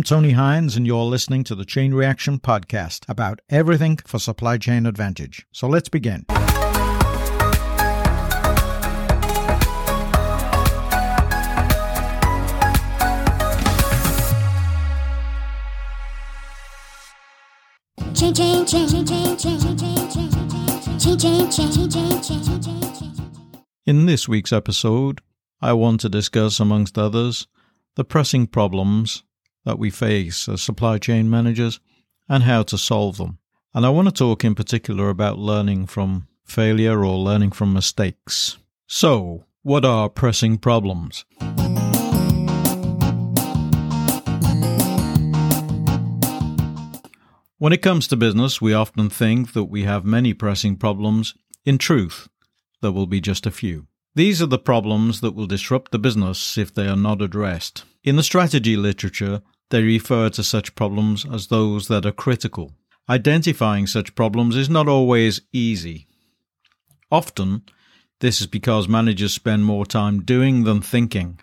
I'm Tony Hines, and you're listening to the Chain Reaction Podcast about everything for supply chain advantage. So let's begin. Chain, chain, chain, chain, chain, chain, chain, chain, chain, chain, chain, chain. In this week's episode, I want to discuss, amongst others, the pressing problems that we face as supply chain managers and how to solve them. And I want to talk in particular about learning from failure or learning from mistakes. So, what are pressing problems? When it comes to business, we often think that we have many pressing problems. In truth, there will be just a few. These are the problems that will disrupt the business if they are not addressed. In the strategy literature, they refer to such problems as those that are critical. Identifying such problems is not always easy. Often, this is because managers spend more time doing than thinking.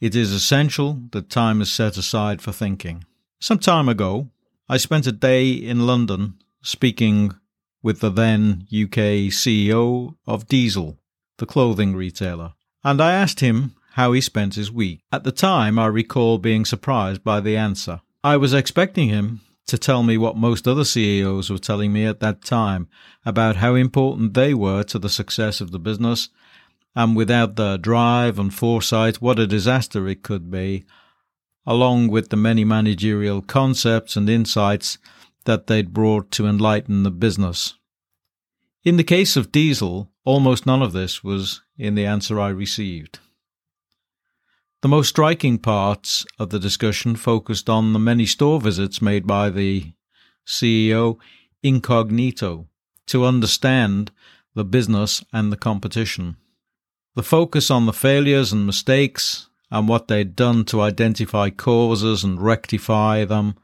It is essential that time is set aside for thinking. Some time ago, I spent a day in London speaking with the then UK CEO of Diesel, the clothing retailer, and I asked him how he spent his week. At the time, I recall being surprised by the answer. I was expecting him to tell me what most other CEOs were telling me at that time about how important they were to the success of the business, and without their drive and foresight, what a disaster it could be, along with the many managerial concepts and insights that they'd brought to enlighten the business. In the case of Diesel, almost none of this was in the answer I received. The most striking parts of the discussion focused on the many store visits made by the CEO incognito to understand the business and the competition. The focus on the failures and mistakes and what they'd done to identify causes and rectify them,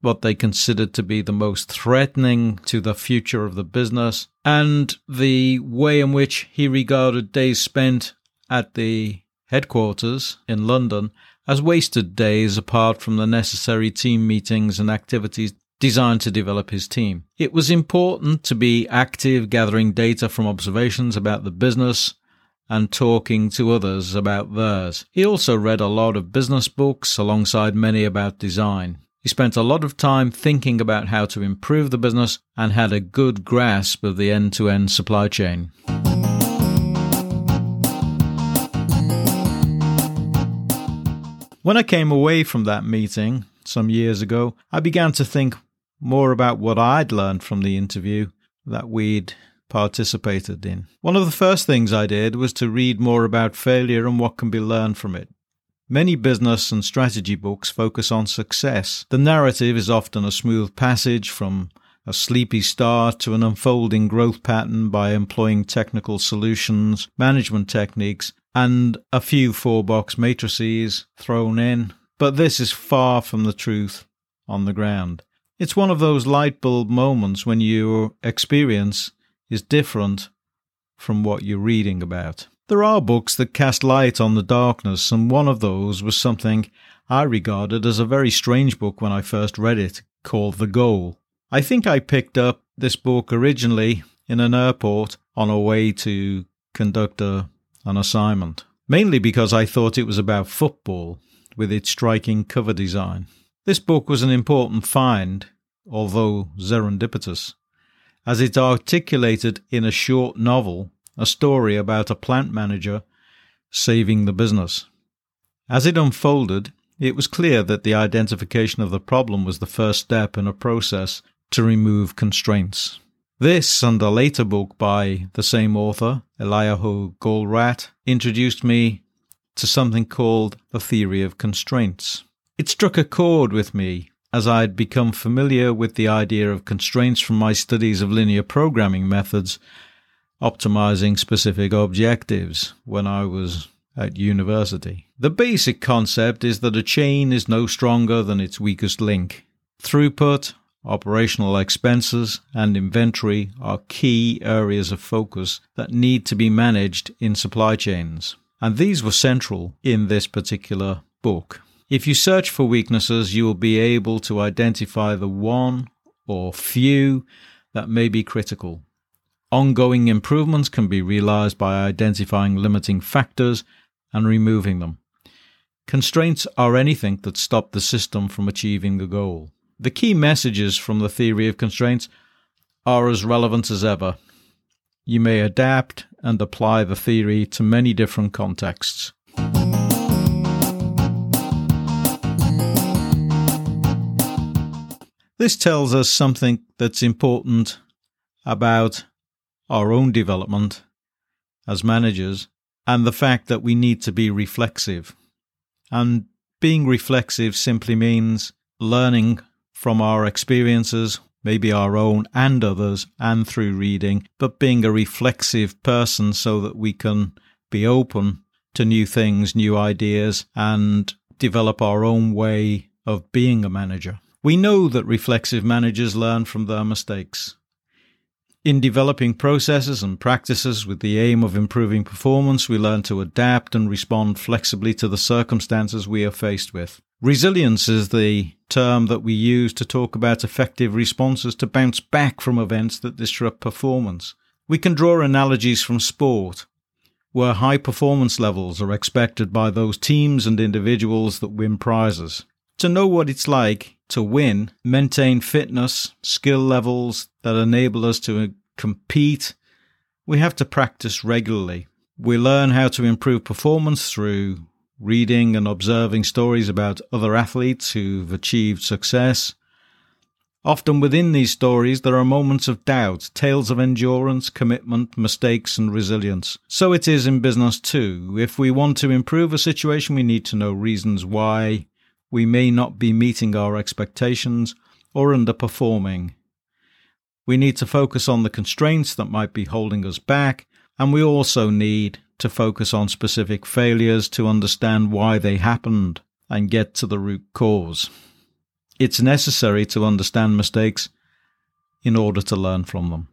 what they considered to be the most threatening to the future of the business, and the way in which he regarded days spent at the headquarters in London as wasted days apart from the necessary team meetings and activities designed to develop his team. It was important to be active, gathering data from observations about the business and talking to others about theirs. He also read a lot of business books alongside many about design. He spent a lot of time thinking about how to improve the business and had a good grasp of the end to end supply chain. When I came away from that meeting some years ago, I began to think more about what I'd learned from the interview that we'd participated in. One of the first things I did was to read more about failure and what can be learned from it. Many business and strategy books focus on success. The narrative is often a smooth passage from a sleepy start to an unfolding growth pattern by employing technical solutions, management techniques, and a few four box matrices thrown in. But this is far from the truth on the ground. It's one of those light bulb moments when your experience is different from what you're reading about. There are books that cast light on the darkness, and one of those was something I regarded as a very strange book when I first read it, called The Goal. I think I picked up this book originally in an airport on a way to conduct a, an assignment, mainly because I thought it was about football with its striking cover design. This book was an important find, although serendipitous as it articulated in a short novel a story about a plant manager saving the business. As it unfolded, it was clear that the identification of the problem was the first step in a process to remove constraints. This and a later book by the same author, Eliyahu Goldratt, introduced me to something called the theory of constraints. It struck a chord with me as I had become familiar with the idea of constraints from my studies of linear programming methods, optimizing specific objectives when I was at university. The basic concept is that a chain is no stronger than its weakest link. Throughput, operational expenses, and inventory are key areas of focus that need to be managed in supply chains. And these were central in this particular book. If you search for weaknesses, you will be able to identify the one or few that may be critical. Ongoing improvements can be realized by identifying limiting factors and removing them. Constraints are anything that stop the system from achieving the goal. The key messages from the theory of constraints are as relevant as ever. You may adapt and apply the theory to many different contexts. This tells us something that's important about our own development as managers and the fact that we need to be reflexive. And being reflexive simply means learning from our experiences, maybe our own and others, and through reading, but being a reflexive person so that we can be open to new things, new ideas, and develop our own way of being a manager. We know that reflexive managers learn from their mistakes. In developing processes and practices with the aim of improving performance, we learn to adapt and respond flexibly to the circumstances we are faced with. Resilience is the term that we use to talk about effective responses to bounce back from events that disrupt performance. We can draw analogies from sport, where high performance levels are expected by those teams and individuals that win prizes. To know what it's like to win, maintain fitness, skill levels that enable us to uh, compete, we have to practice regularly. We learn how to improve performance through reading and observing stories about other athletes who've achieved success. Often within these stories, there are moments of doubt, tales of endurance, commitment, mistakes, and resilience. So it is in business too. If we want to improve a situation, we need to know reasons why we may not be meeting our expectations or underperforming. We need to focus on the constraints that might be holding us back, and we also need to focus on specific failures to understand why they happened and get to the root cause. It's necessary to understand mistakes in order to learn from them.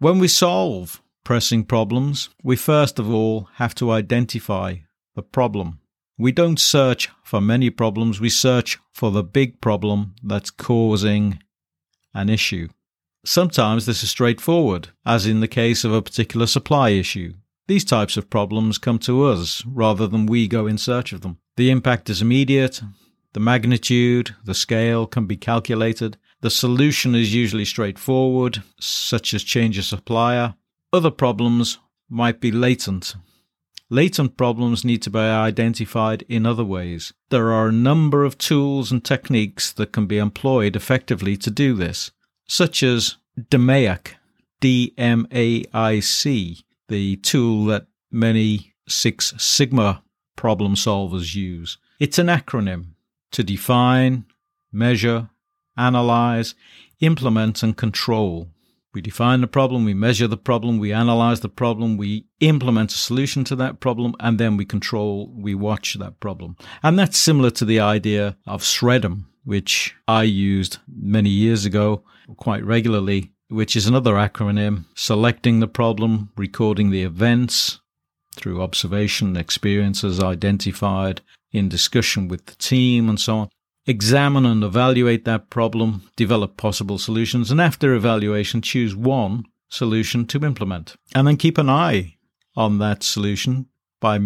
When we solve pressing problems, we first of all have to identify the problem. We don't search for many problems, we search for the big problem that's causing an issue. Sometimes this is straightforward, as in the case of a particular supply issue. These types of problems come to us rather than we go in search of them. The impact is immediate, the magnitude, the scale can be calculated. The solution is usually straightforward, such as change a supplier, other problems might be latent. Latent problems need to be identified in other ways. There are a number of tools and techniques that can be employed effectively to do this, such as DMAIC, D M A I C, the tool that many Six Sigma problem solvers use. It's an acronym to define, measure, analyze, implement, and control. We define the problem, we measure the problem, we analyze the problem, we implement a solution to that problem, and then we control, we watch that problem. And that's similar to the idea of SREDM, which I used many years ago quite regularly, which is another acronym selecting the problem, recording the events through observation, experiences identified in discussion with the team, and so on examine and evaluate that problem, develop possible solutions, and after evaluation, choose one solution to implement. And then keep an eye on that solution by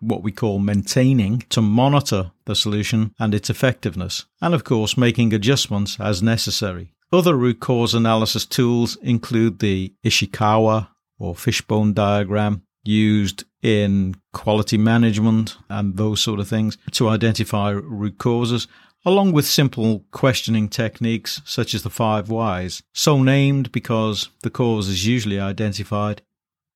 what we call maintaining to monitor the solution and its effectiveness, and of course, making adjustments as necessary. Other root cause analysis tools include the Ishikawa or fishbone diagram, used in quality management and those sort of things to identify root causes, along with simple questioning techniques such as the five whys, so named because the cause is usually identified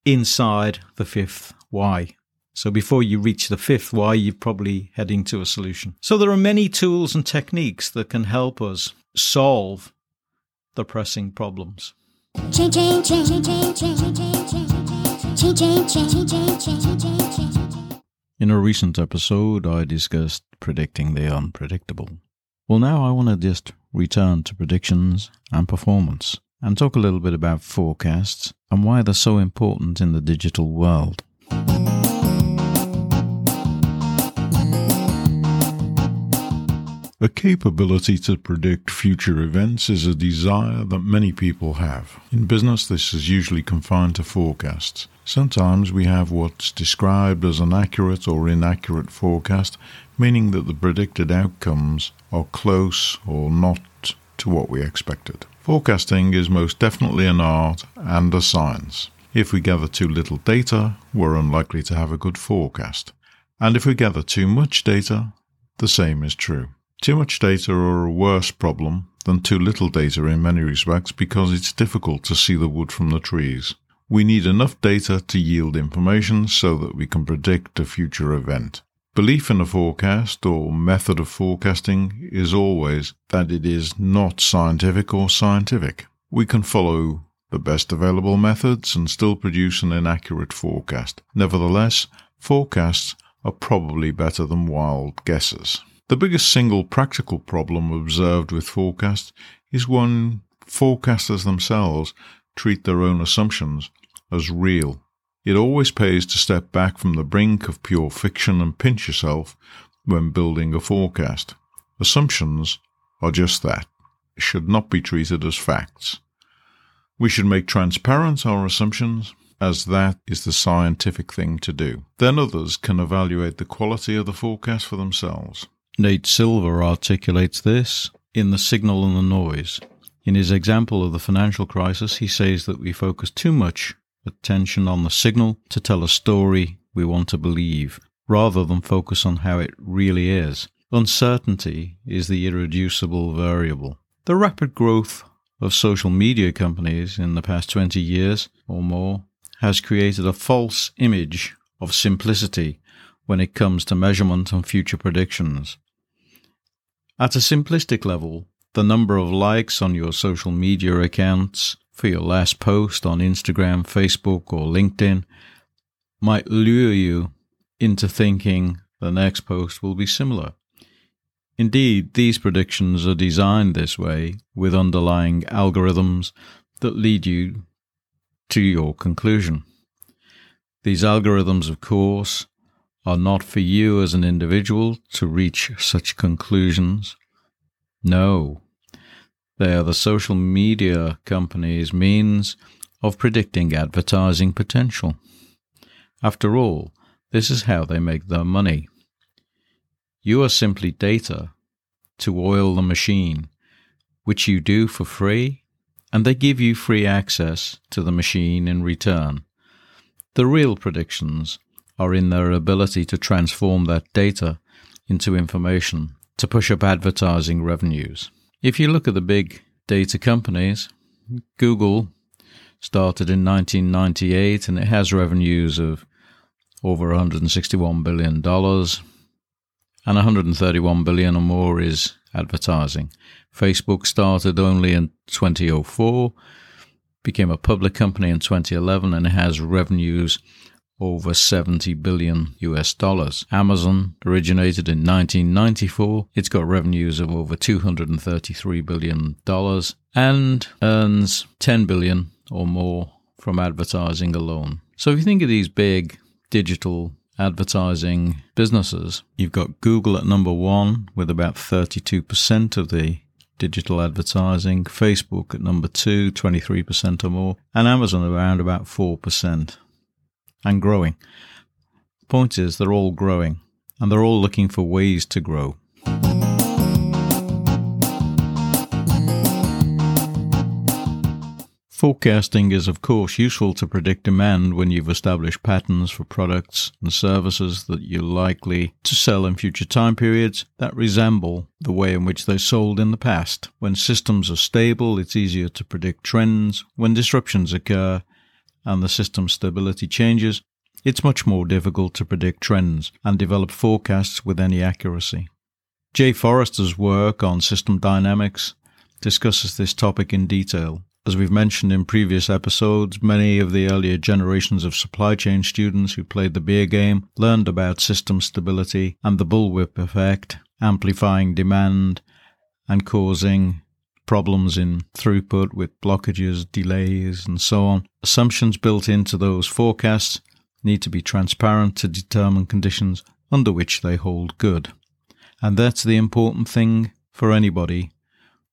inside the fifth why. So before you reach the fifth why, you're probably heading to a solution. So there are many tools and techniques that can help us solve the pressing problems. Change, change, change. In a recent episode, I discussed predicting the unpredictable. Well, now I want to just return to predictions and performance. and talk a little bit about forecasts and why they're so important in the digital world. A capability to predict future events is a desire that many people have. In business, this is usually confined to forecasts. Sometimes we have what's described as an accurate or inaccurate forecast, meaning that the predicted outcomes are close or not to what we expected. Forecasting is most definitely an art and a science. If we gather too little data, we're unlikely to have a good forecast. And if we gather too much data, the same is true. Too much data are a worse problem than too little data in many respects because it's difficult to see the wood from the trees. We need enough data to yield information so that we can predict a future event. Belief in a forecast or method of forecasting is always that it is not scientific or scientific. We can follow the best available methods and still produce an inaccurate forecast. Nevertheless, forecasts are probably better than wild guesses. The biggest single practical problem observed with forecasts is when forecasters themselves treat their own assumptions as real. It always pays to step back from the brink of pure fiction and pinch yourself when building a forecast. Assumptions are just that, should not be treated as facts. We should make transparent our assumptions, as that is the scientific thing to do. Then others can evaluate the quality of the forecast for themselves. Nate Silver articulates this in The Signal and the Noise. In his example of the financial crisis, he says that we focus too much attention on the signal to tell a story we want to believe, rather than focus on how it really is. Uncertainty is the irreducible variable. The rapid growth of social media companies in the past 20 years or more has created a false image of simplicity when it comes to measurement and future predictions. At a simplistic level, the number of likes on your social media accounts for your last post on Instagram, Facebook, or LinkedIn might lure you into thinking the next post will be similar. Indeed, these predictions are designed this way with underlying algorithms that lead you to your conclusion. These algorithms, of course, are not for you as an individual to reach such conclusions. No, they are the social media companies' means of predicting advertising potential. After all, this is how they make their money. You are simply data to oil the machine, which you do for free, and they give you free access to the machine in return. The real predictions are in their ability to transform that data into information to push up advertising revenues. If you look at the big data companies, Google started in 1998 and it has revenues of over 161 billion dollars and 131 billion or more is advertising. Facebook started only in 2004, became a public company in 2011 and has revenues over 70 billion US dollars. Amazon originated in 1994. It's got revenues of over 233 billion dollars and earns 10 billion or more from advertising alone. So if you think of these big digital advertising businesses, you've got Google at number 1 with about 32% of the digital advertising, Facebook at number 2, 23% or more, and Amazon around about 4% and growing. Point is, they're all growing and they're all looking for ways to grow. Forecasting is, of course, useful to predict demand when you've established patterns for products and services that you're likely to sell in future time periods that resemble the way in which they sold in the past. When systems are stable, it's easier to predict trends. When disruptions occur, and the system stability changes, it's much more difficult to predict trends and develop forecasts with any accuracy. Jay Forrester's work on system dynamics discusses this topic in detail. As we've mentioned in previous episodes, many of the earlier generations of supply chain students who played the beer game learned about system stability and the bullwhip effect, amplifying demand and causing problems in throughput with blockages, delays, and so on. Assumptions built into those forecasts need to be transparent to determine conditions under which they hold good. And that's the important thing for anybody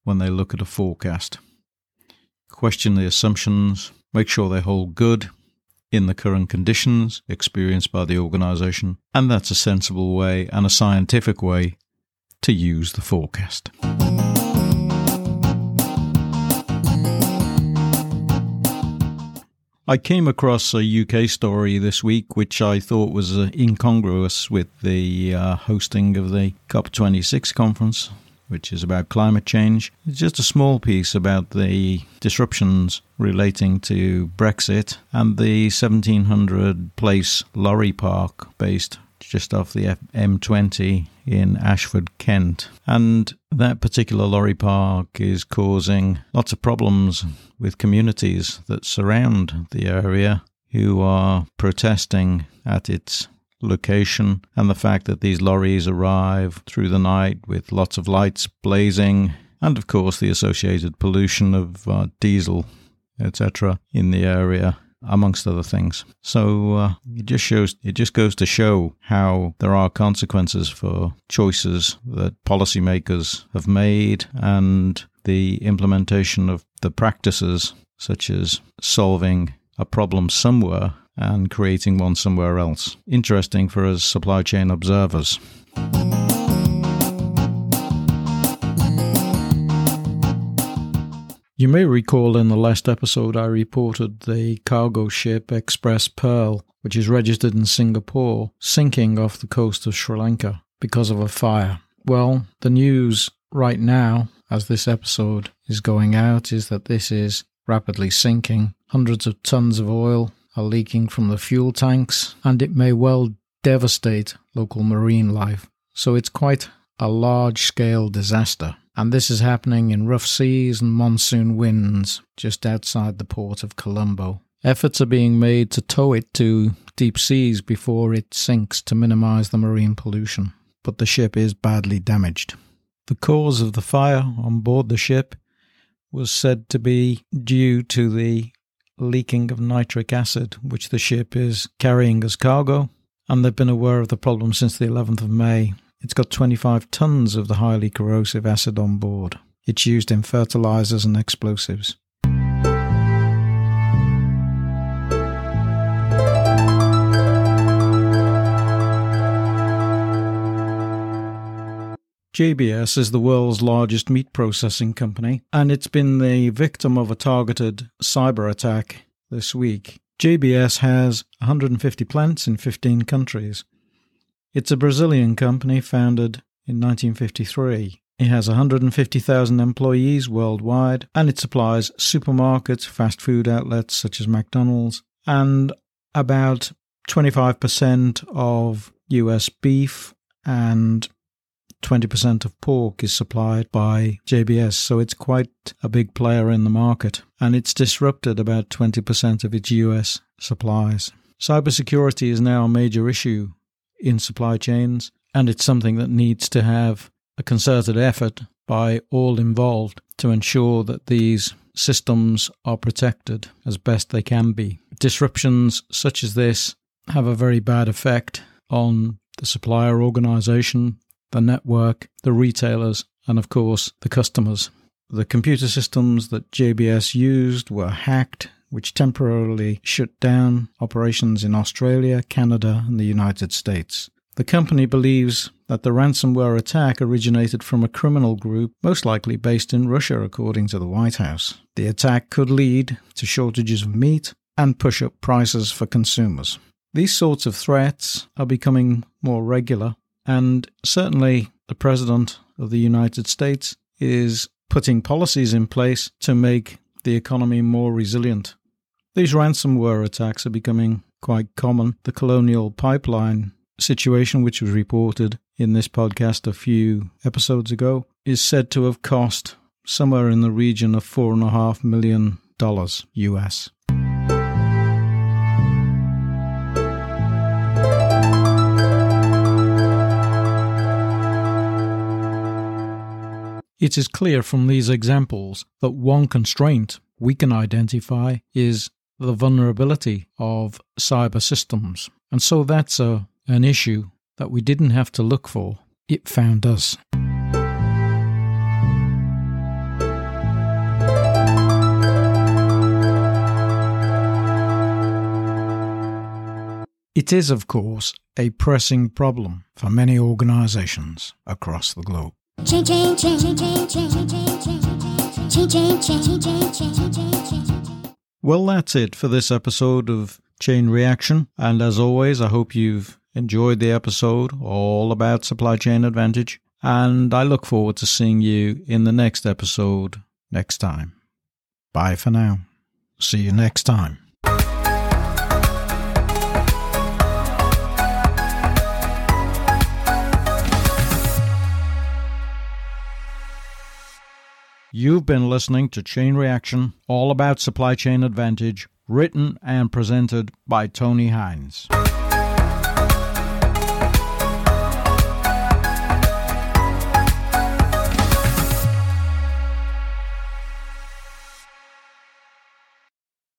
when they look at a forecast. Question the assumptions, make sure they hold good in the current conditions experienced by the organization, and that's a sensible way and a scientific way to use the forecast. I came across a UK story this week which I thought was uh, incongruous with the uh, hosting of the COP26 conference, which is about climate change. It's just a small piece about the disruptions relating to Brexit and the 1700 place lorry park based just off the M20 in Ashford, Kent. And that particular lorry park is causing lots of problems with communities that surround the area who are protesting at its location. And the fact that these lorries arrive through the night with lots of lights blazing. And of course the associated pollution of uh, diesel etc in the area amongst other things. So uh, it just shows, it just goes to show how there are consequences for choices that policymakers have made and the implementation of the practices such as solving a problem somewhere and creating one somewhere else. Interesting for us supply chain observers. You may recall in the last episode I reported the cargo ship X-Press Pearl, which is registered in Singapore, sinking off the coast of Sri Lanka because of a fire. Well, the news right now, as this episode is going out, is that this is rapidly sinking. Hundreds of tons of oil are leaking from the fuel tanks, and it may well devastate local marine life. So it's quite a large scale disaster and this is happening in rough seas and monsoon winds just outside the port of Colombo. Efforts are being made to tow it to deep seas before it sinks to minimize the marine pollution, but the ship is badly damaged. The cause of the fire on board the ship was said to be due to the leaking of nitric acid, which the ship is carrying as cargo, and they've been aware of the problem since the 11th of May it's got 25 tons of the highly corrosive acid on board. It's used in fertilizers and explosives. JBS is the world's largest meat processing company, and it's been the victim of a targeted cyber attack this week. JBS has 150 plants in 15 countries. It's a Brazilian company founded in 1953. It has 150,000 employees worldwide and it supplies supermarkets, fast food outlets such as McDonald's, and about 25% of US beef and 20% of pork is supplied by JBS, so it's quite a big player in the market, and it's disrupted about 20% of its US supplies. Cybersecurity is now a major issue in supply chains, and it's something that needs to have a concerted effort by all involved to ensure that these systems are protected as best they can be. Disruptions such as this have a very bad effect on the supplier organization, the network, the retailers, and of course the customers. The computer systems that JBS used were hacked which temporarily shut down operations in Australia, Canada, and the United States. The company believes that the ransomware attack originated from a criminal group, most likely based in Russia, according to the White House. The attack could lead to shortages of meat and push up prices for consumers. These sorts of threats are becoming more regular, and certainly the President of the United States is putting policies in place to make the economy more resilient. These ransomware attacks are becoming quite common. The Colonial Pipeline situation, which was reported in this podcast a few episodes ago, is said to have cost somewhere in the region of $4.5 million US. It is clear from these examples that one constraint we can identify is the vulnerability of cyber systems. And so that's a, an issue that we didn't have to look for, it found us. It is, of course, a pressing problem for many organizations across the globe. Change, change, change, well, that's it for this episode of Chain Reaction. And as always, I hope you've enjoyed the episode all about supply chain advantage. And I look forward to seeing you in the next episode next time. Bye for now. See you next time. You've been listening to Chain Reaction, all about supply chain advantage, written and presented by Tony Hines.